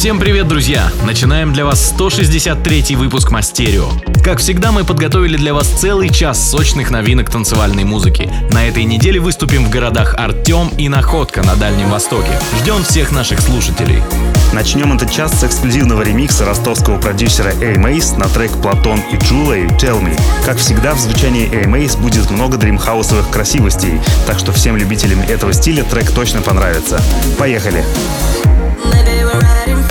Всем привет, друзья! Начинаем для вас 163 выпуск Мастерио. Как всегда, мы подготовили для вас целый час сочных новинок танцевальной музыки. На этой неделе выступим в городах Артем и Находка на Дальнем Востоке. Ждем всех наших слушателей. Начнем этот час с эксклюзивного ремикса ростовского продюсера A на трек «Платон и Джулей Tell Me». Как всегда, в звучании A будет много дримхаусовых красивостей, так что всем любителям этого стиля трек точно понравится. Поехали! Maybe we're riding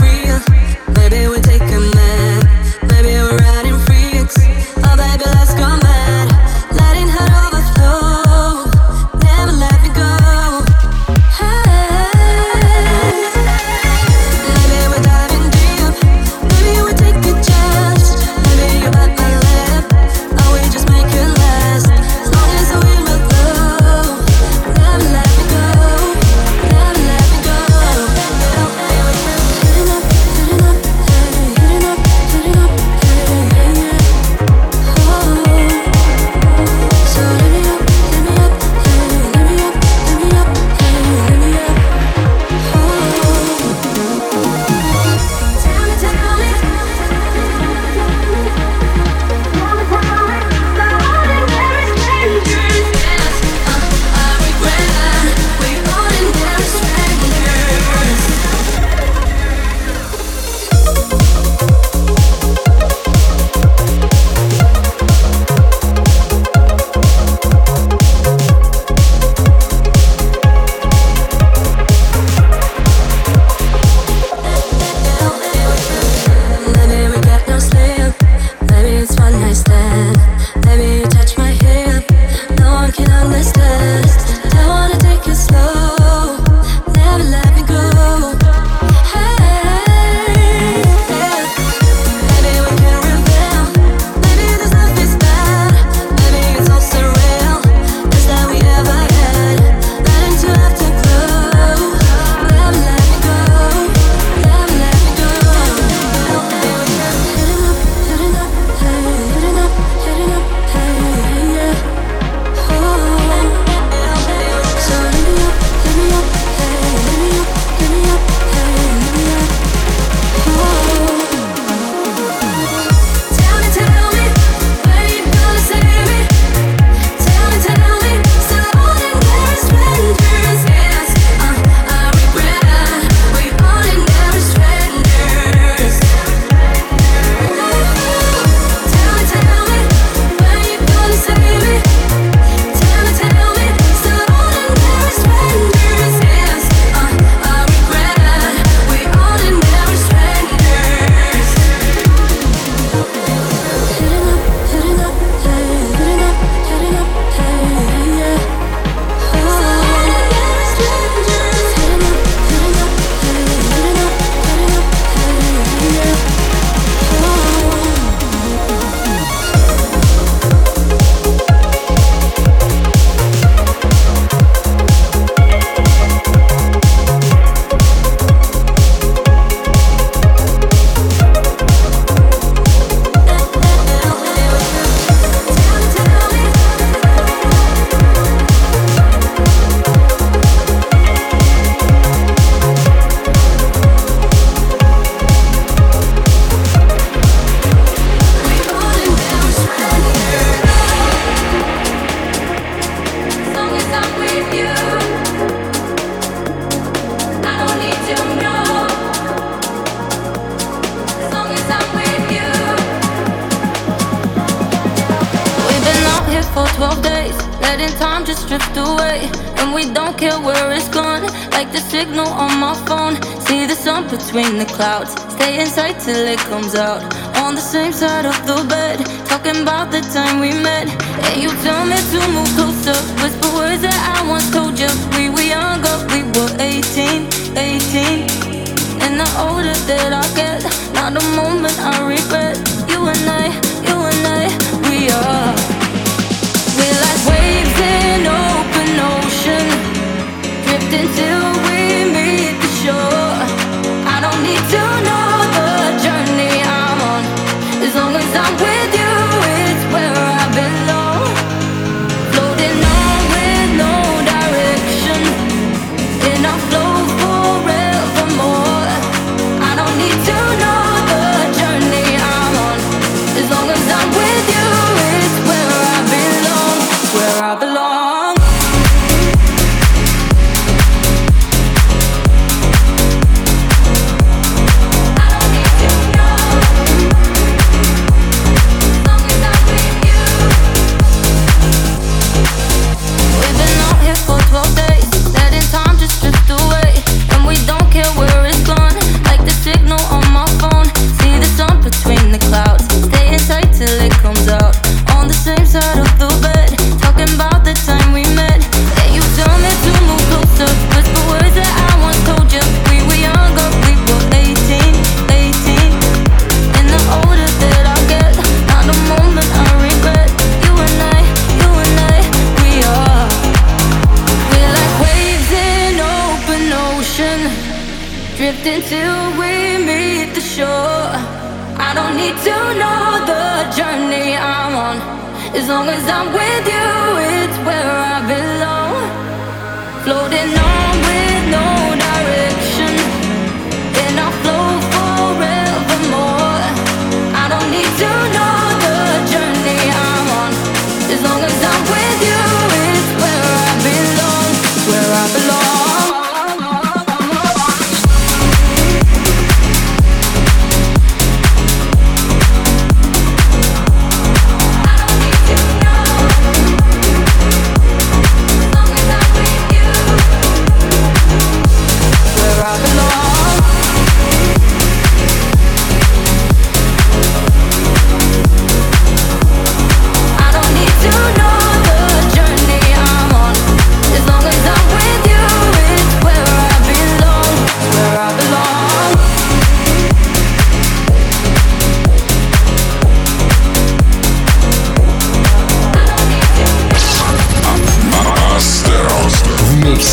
till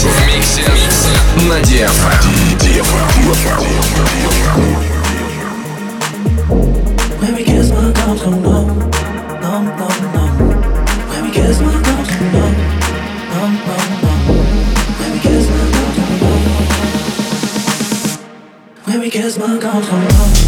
Where When we kiss my gums go numb, numb, numb, numb. We kiss my gums go numb, numb, numb, numb. We kiss my gums numb.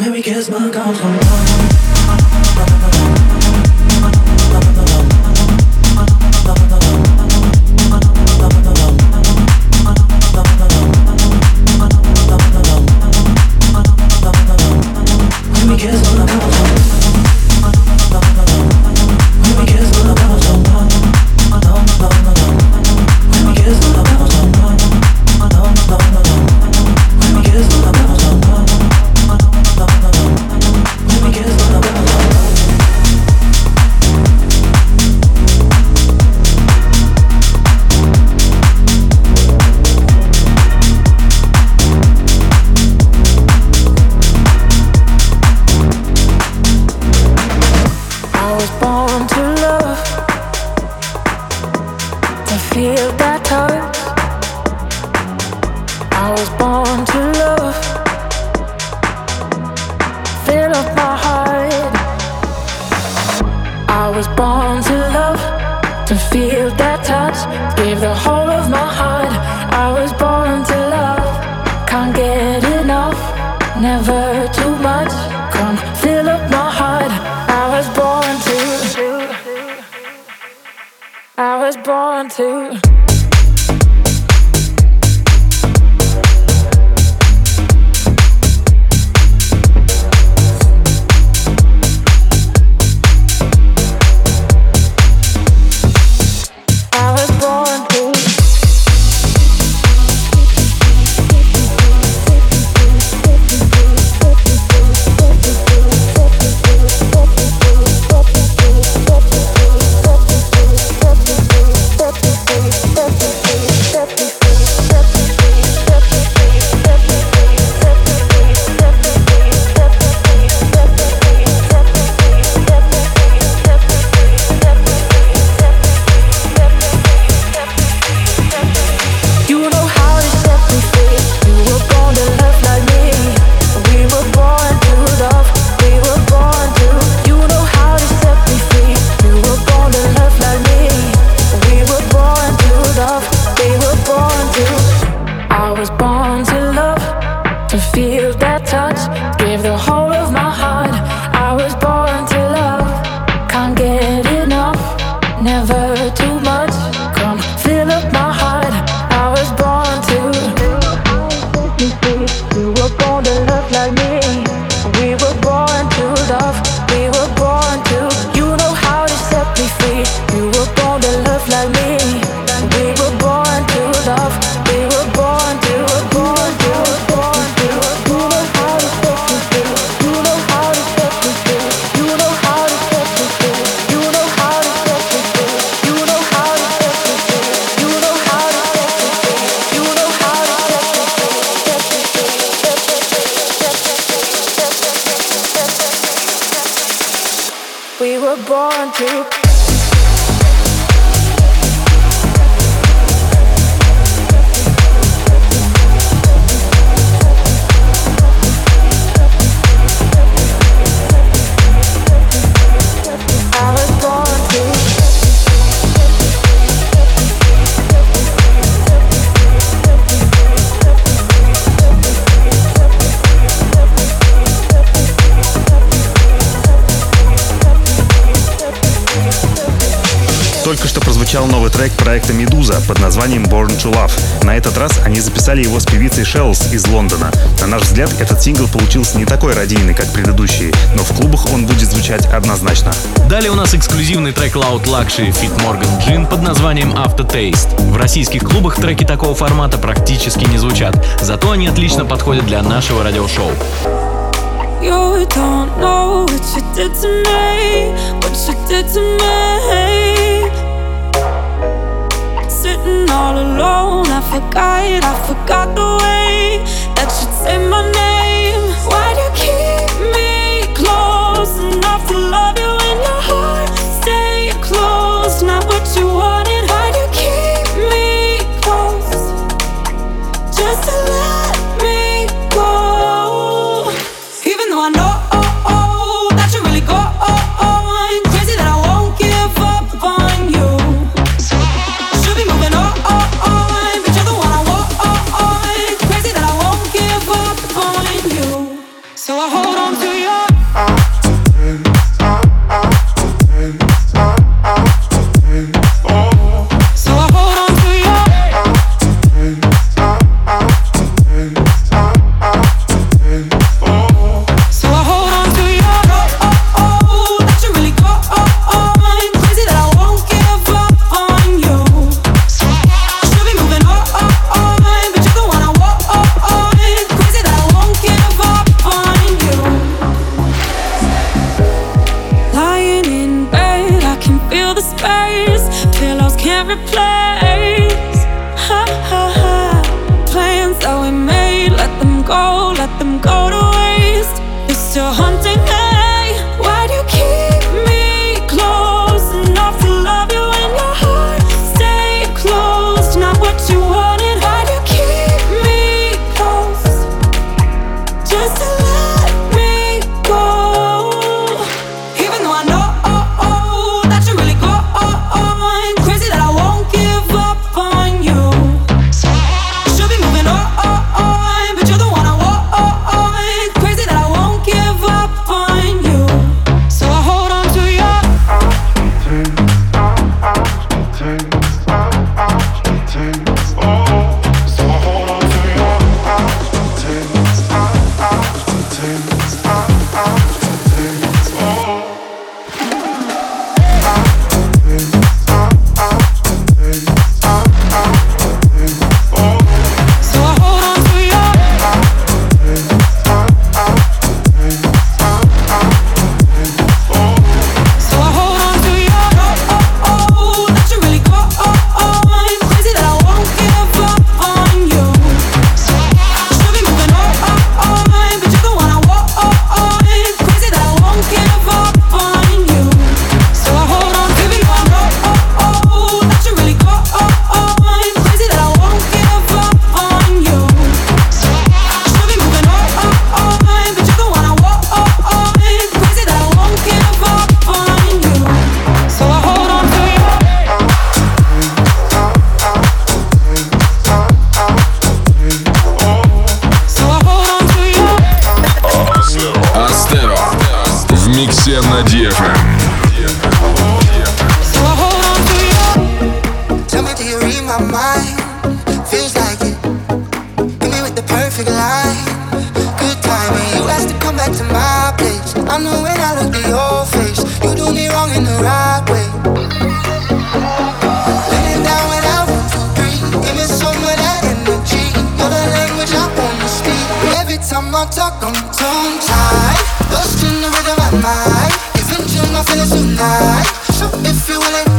Maybe kiss my girl. Только что прозвучал новый трек проекта «Медуза» под названием «Born to Love». На этот раз они записали его с певицей Shells из Лондона. На наш взгляд, этот сингл получился не такой радийный, как предыдущие, но в клубах он будет звучать однозначно. Далее у нас эксклюзивный трек Loud Luxury Fit Morgan Джин под названием «Aftertaste». В российских клубах треки такого формата практически не звучат, зато они отлично подходят для нашего радиошоу. You don't know what you did to me, what you did to me. sitting all alone. I forgot, I forgot the way that you say my name. the play different. Tonight. So if you're willing,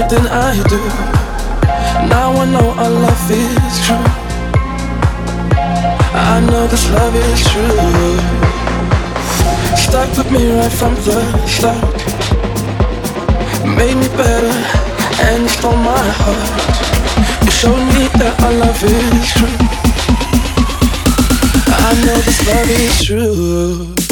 everything I do. Now I know our love is true. I know this love is true. Stuck with me right from the start. Made me better and stole my heart. You showed me that our love is true. I know this love is true.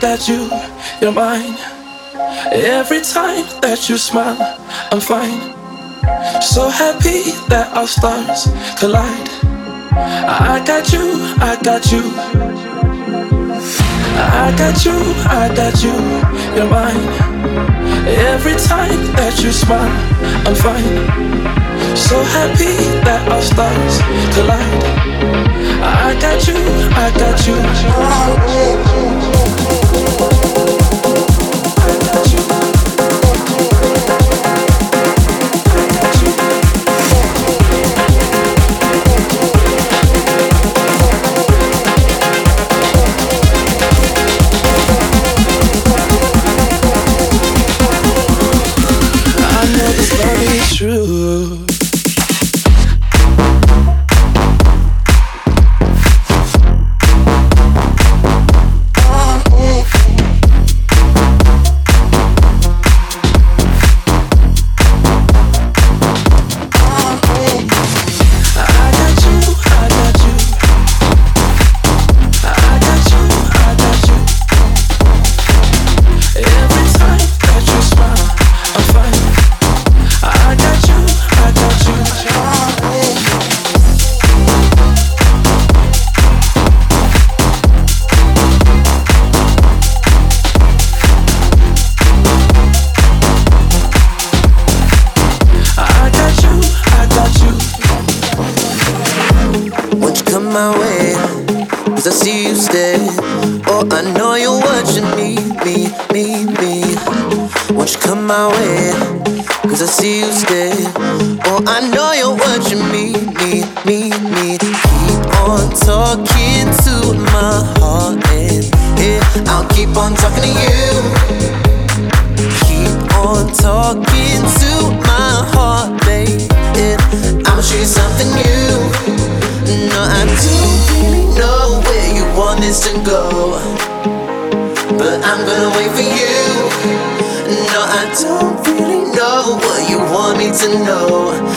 that you, you're mine. Every time that you smile, I'm fine. So happy that our stars collide. I got you, I got you. I got you, I got you, you're mine. Every time that you smile, I'm fine. So happy that our stars collide. I got you, I got you. Thank you. to know.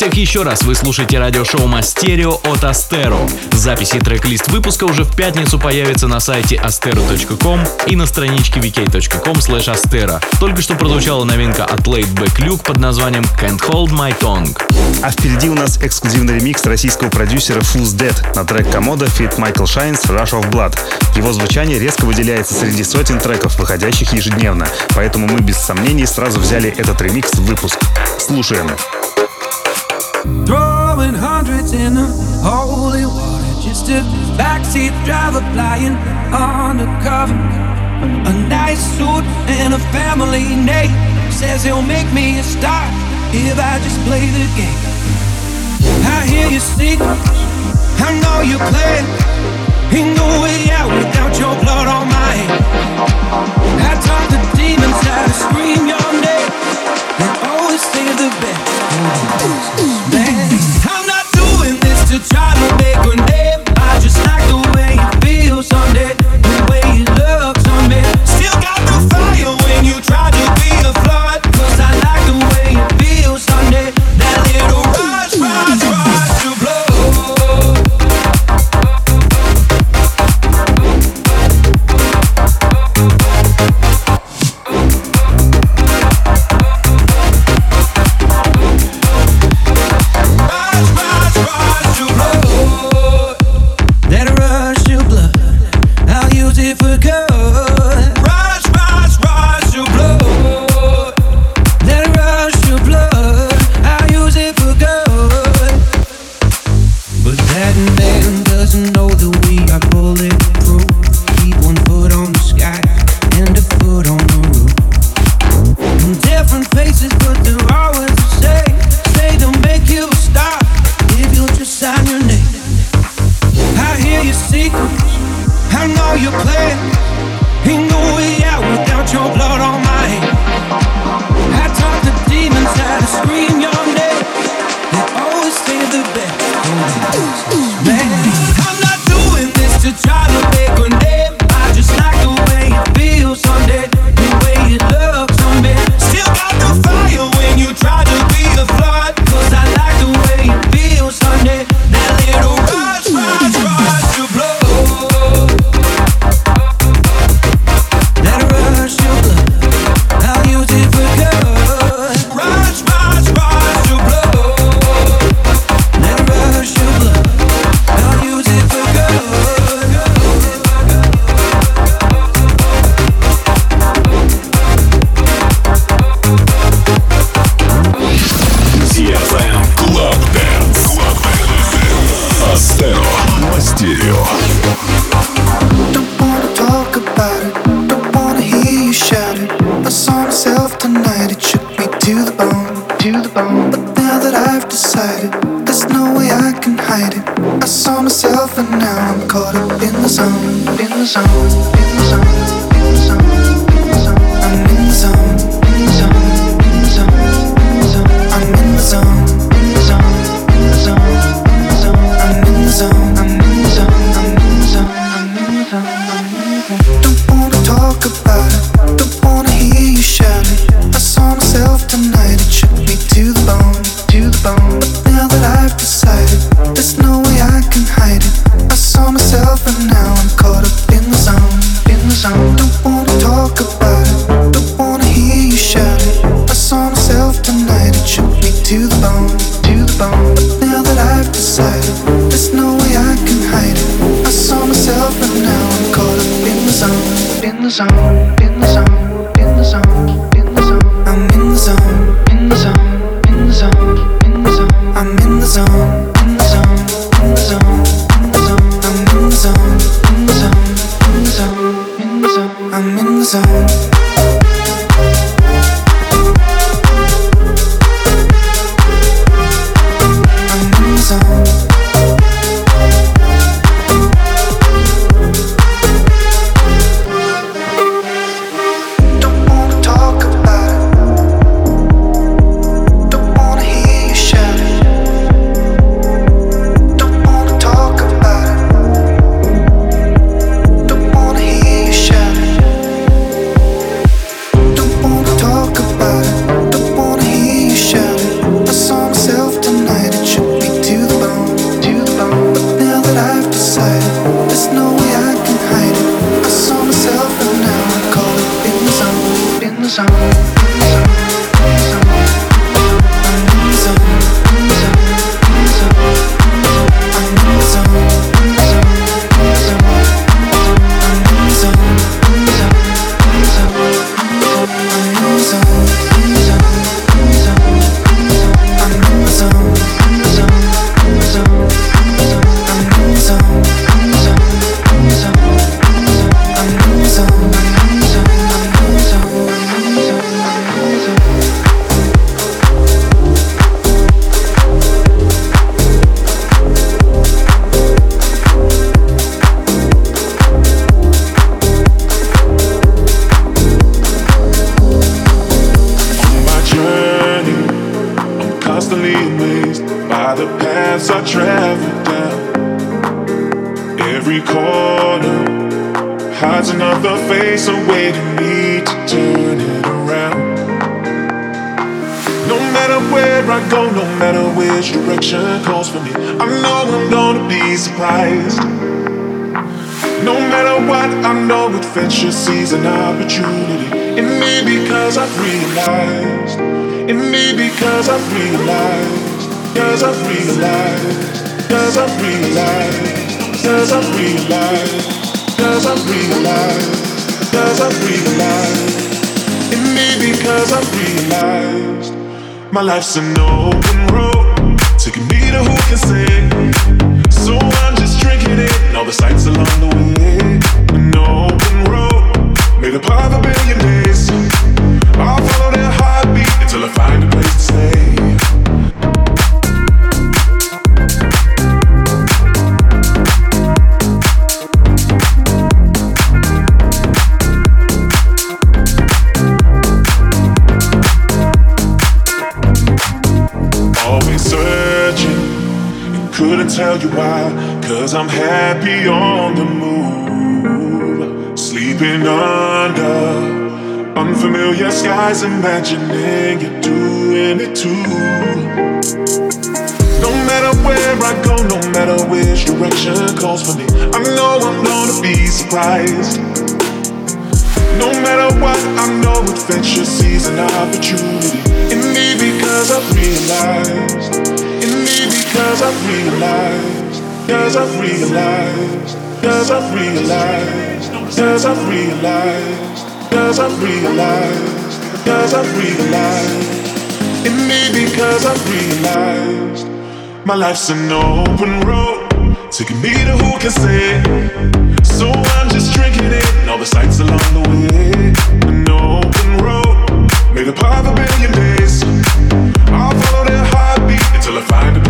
всех еще раз. Вы слушаете радиошоу Мастерио от Астеро. Записи трек-лист выпуска уже в пятницу появятся на сайте astero.com и на страничке vk.com slash astero. Только что прозвучала новинка от Laidback Luke под названием Can't Hold My Tongue. А впереди у нас эксклюзивный ремикс российского продюсера Fools Dead на трек комода Fit Michael Shines Rush of Blood. Его звучание резко выделяется среди сотен треков, выходящих ежедневно, поэтому мы без сомнений сразу взяли этот ремикс в выпуск. Слушаем. Слушаем. Throwing hundreds in the holy water. Just a backseat driver flying undercover. A nice suit and a family name. Says he'll make me a star if I just play the game. I hear you sing. I know you play. Ain't no way out without your blood on my hand. I talk to demons, I scream your I'm not doing this to try to make a name. I just the bone, to the bone. But now that I've decided, there's no way I can hide it. I saw myself and now I'm caught up in the zone, in the zone, in the zone. song life's an open road, taking me to who can say, so I'm just drinking it, all the sights along the way. Skies, imagining you're doing it too. No matter where I go, no matter which direction calls for me, I know I'm gonna be surprised. No matter what, I know adventure sees an opportunity in me because I've realized, in me because I've realized, cause I've realized, cause I've realized, cause I've realized, cause I've realized, cause I've realized, in me because I've realized, my life's an open road, taking me to who can say. So I'm just drinking it, and all the sights along the way. An open road, made up of a billion days. I'll follow their heartbeat until I find a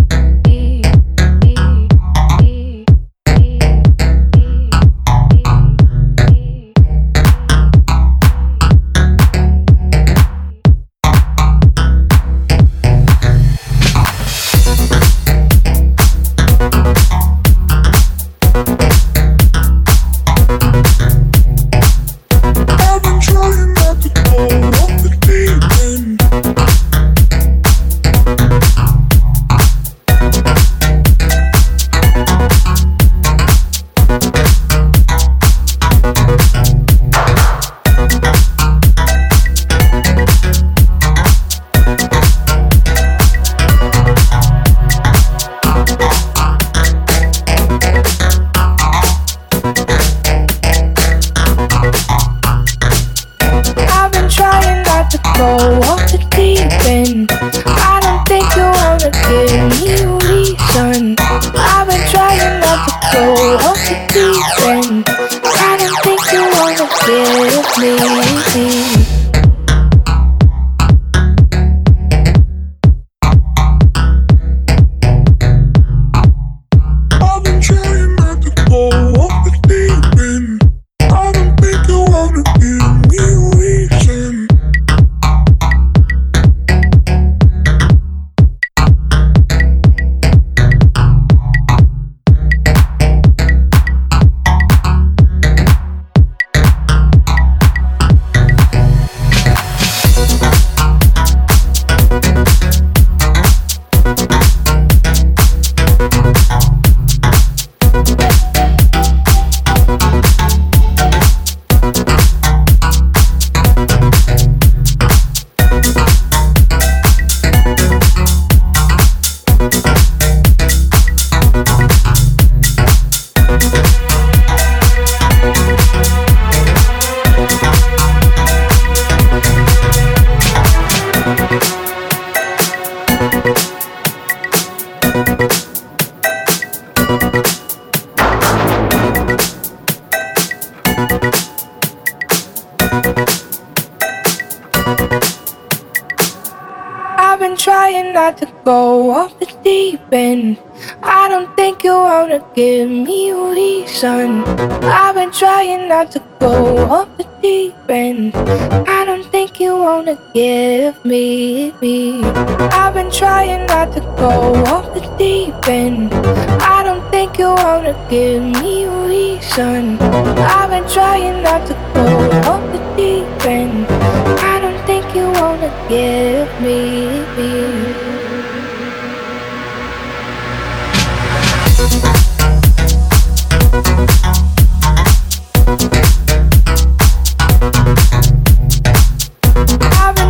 give me me. I've been trying not to go off the deep end. I don't think you wanna give me reason. I've been trying not to go off the deep end. I don't think you wanna give me me.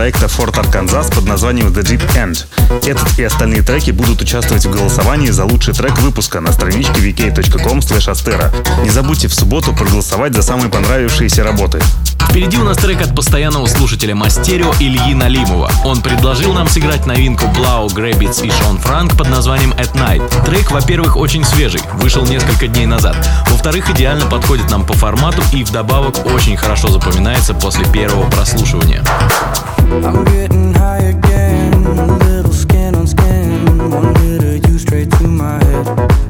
проекта Fort Arkansas под названием The Deep End. Этот и остальные треки будут участвовать в голосовании за лучший трек выпуска на страничке vk.com. Не забудьте в субботу проголосовать за самые понравившиеся работы. Впереди у нас трек от постоянного слушателя Мастерио Ильи Налимова. Он предложил нам сыграть новинку Blau, Грэббитс и Шон Франк под названием At Night. Трек, во-первых, очень свежий, вышел несколько дней назад. Во-вторых, идеально подходит нам по формату и вдобавок очень хорошо запоминается после первого прослушивания. I'm.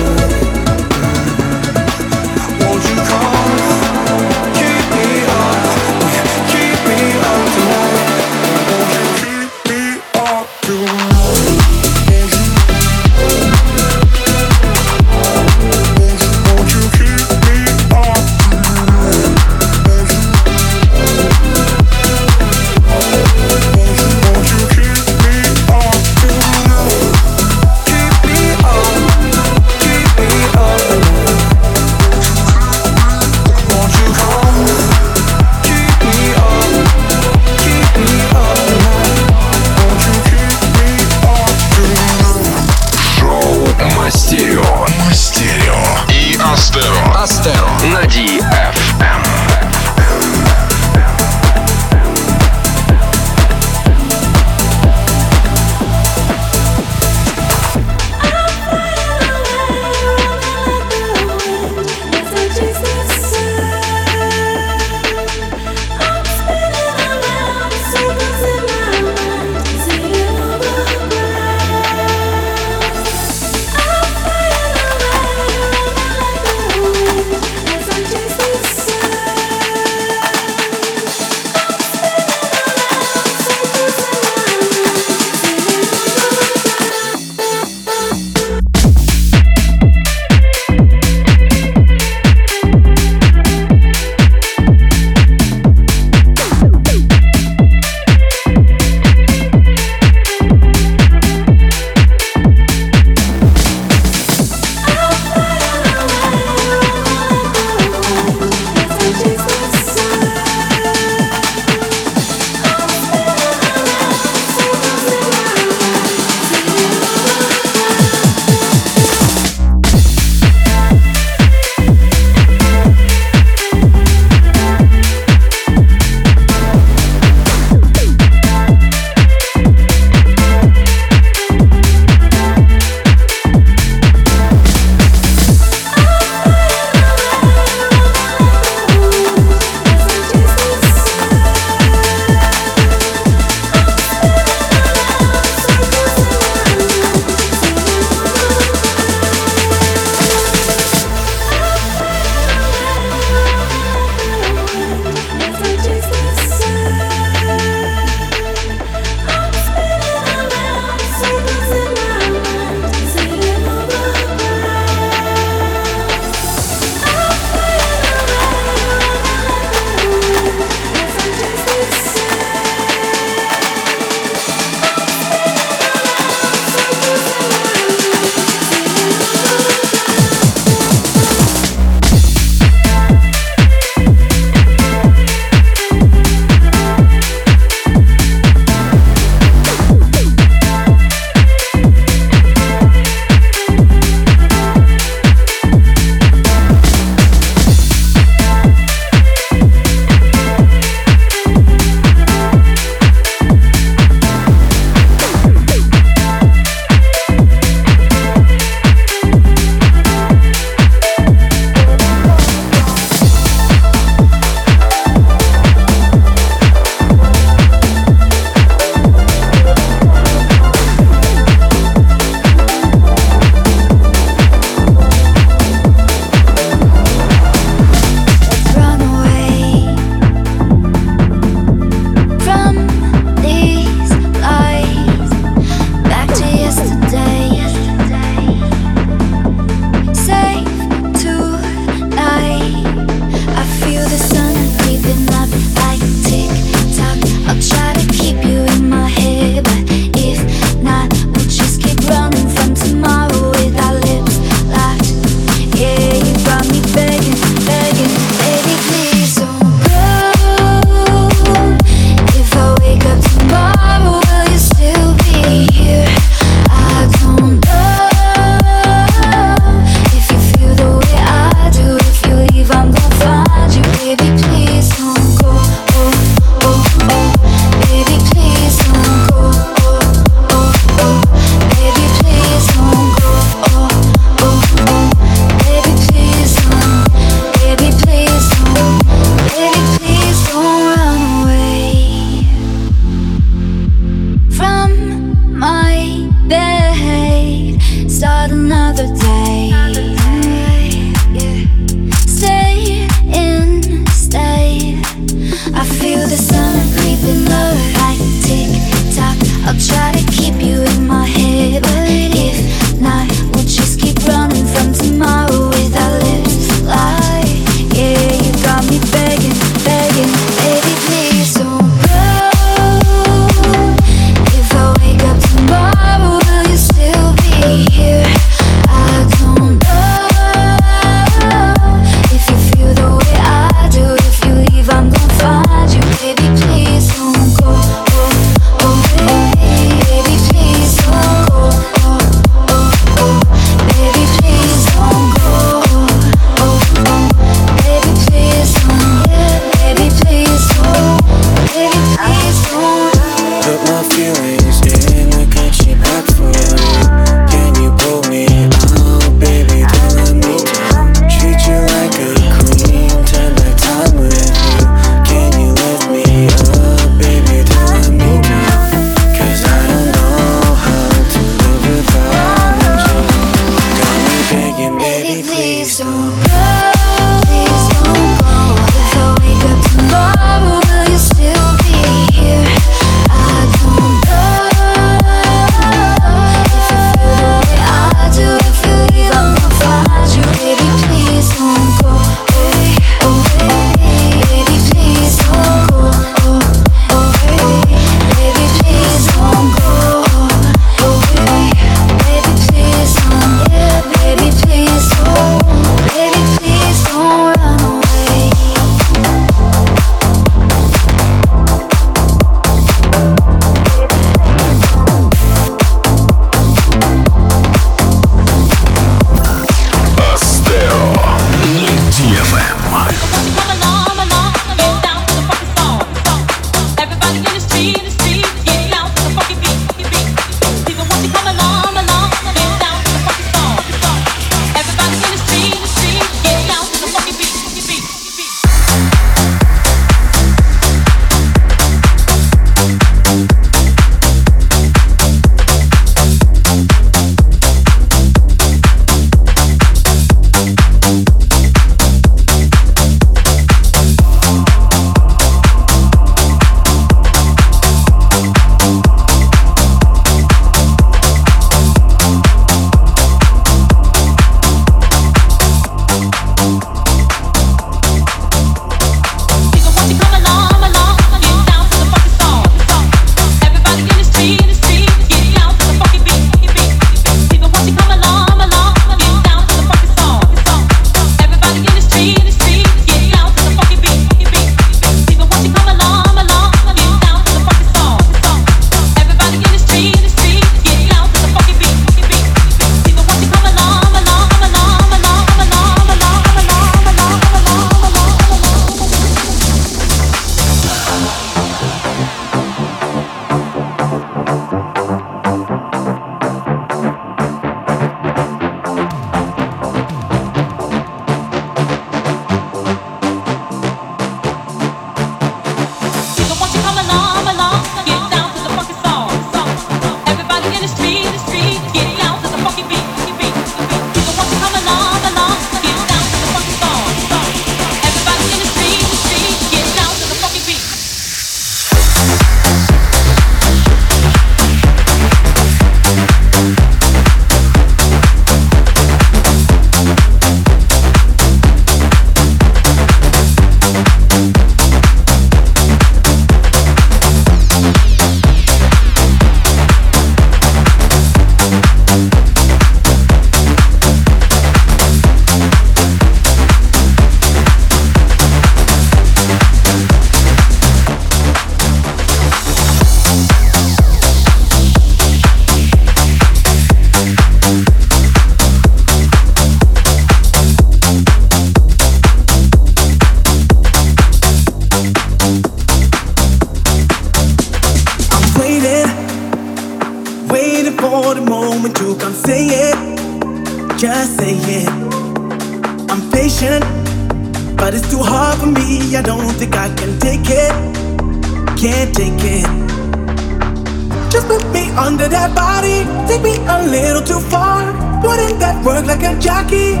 under that body. Take me a little too far. Wouldn't that work like a jockey?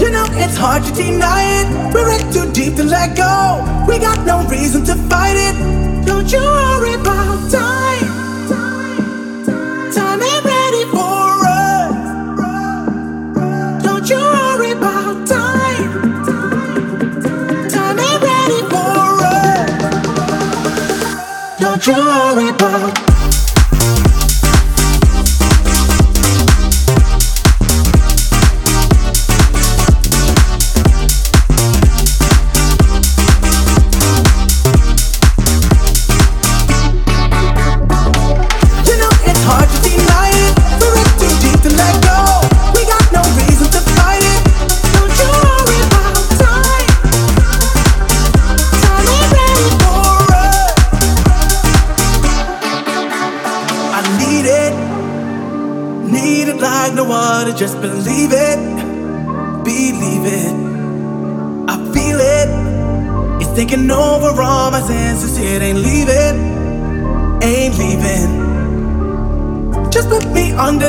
You know it's hard to deny it. We're in too deep to let go. We got no reason to fight it. Don't you worry about time. Time, time, time ain't ready for. dream about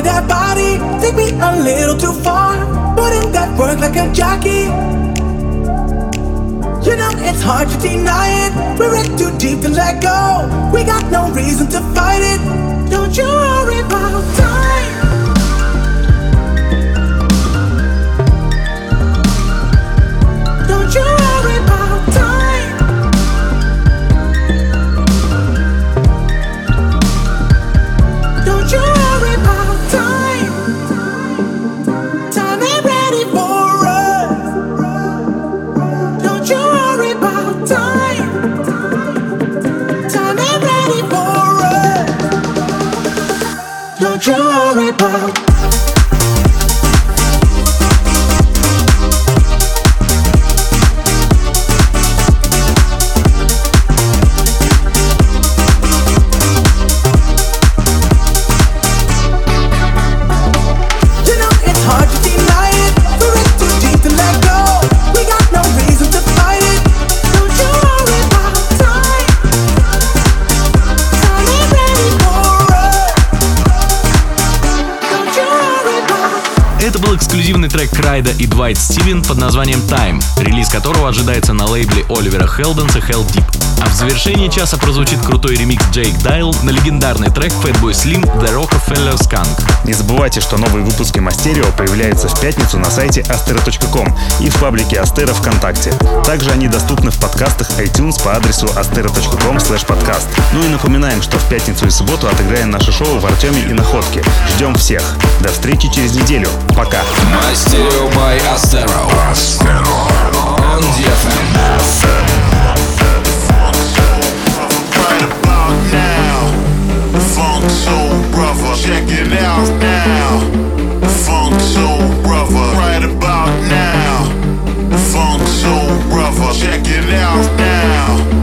that body, take me a little too far. Putting that work like a jockey. You know it's hard to deny it. We're in too deep to let go. We got no reason to fight it. Don't you worry about time. Крайда и Двайт Стивен под названием Time, релиз которого ожидается на лейбле Оливера Хелденса Hell Deep. А в завершении часа прозвучит крутой ремикс Джейк Дайл на легендарный трек Fatboy Slim The Rockefeller Skunk. Не забывайте, что новые выпуски Мастерио появляются в пятницу на сайте astero.com и в паблике Астера ВКонтакте. Также они доступны в подкастах iTunes по адресу astero.com podcast. Ну и напоминаем, что в пятницу и субботу отыграем наше шоу в Артеме и Находке. Ждем всех. До встречи через неделю. Пока. Мастерио by Astero. On DFM. Right Soul Brother. Check it out now. Funk Soul Brother. Right about now, Funk Soul Brother. Check it out now.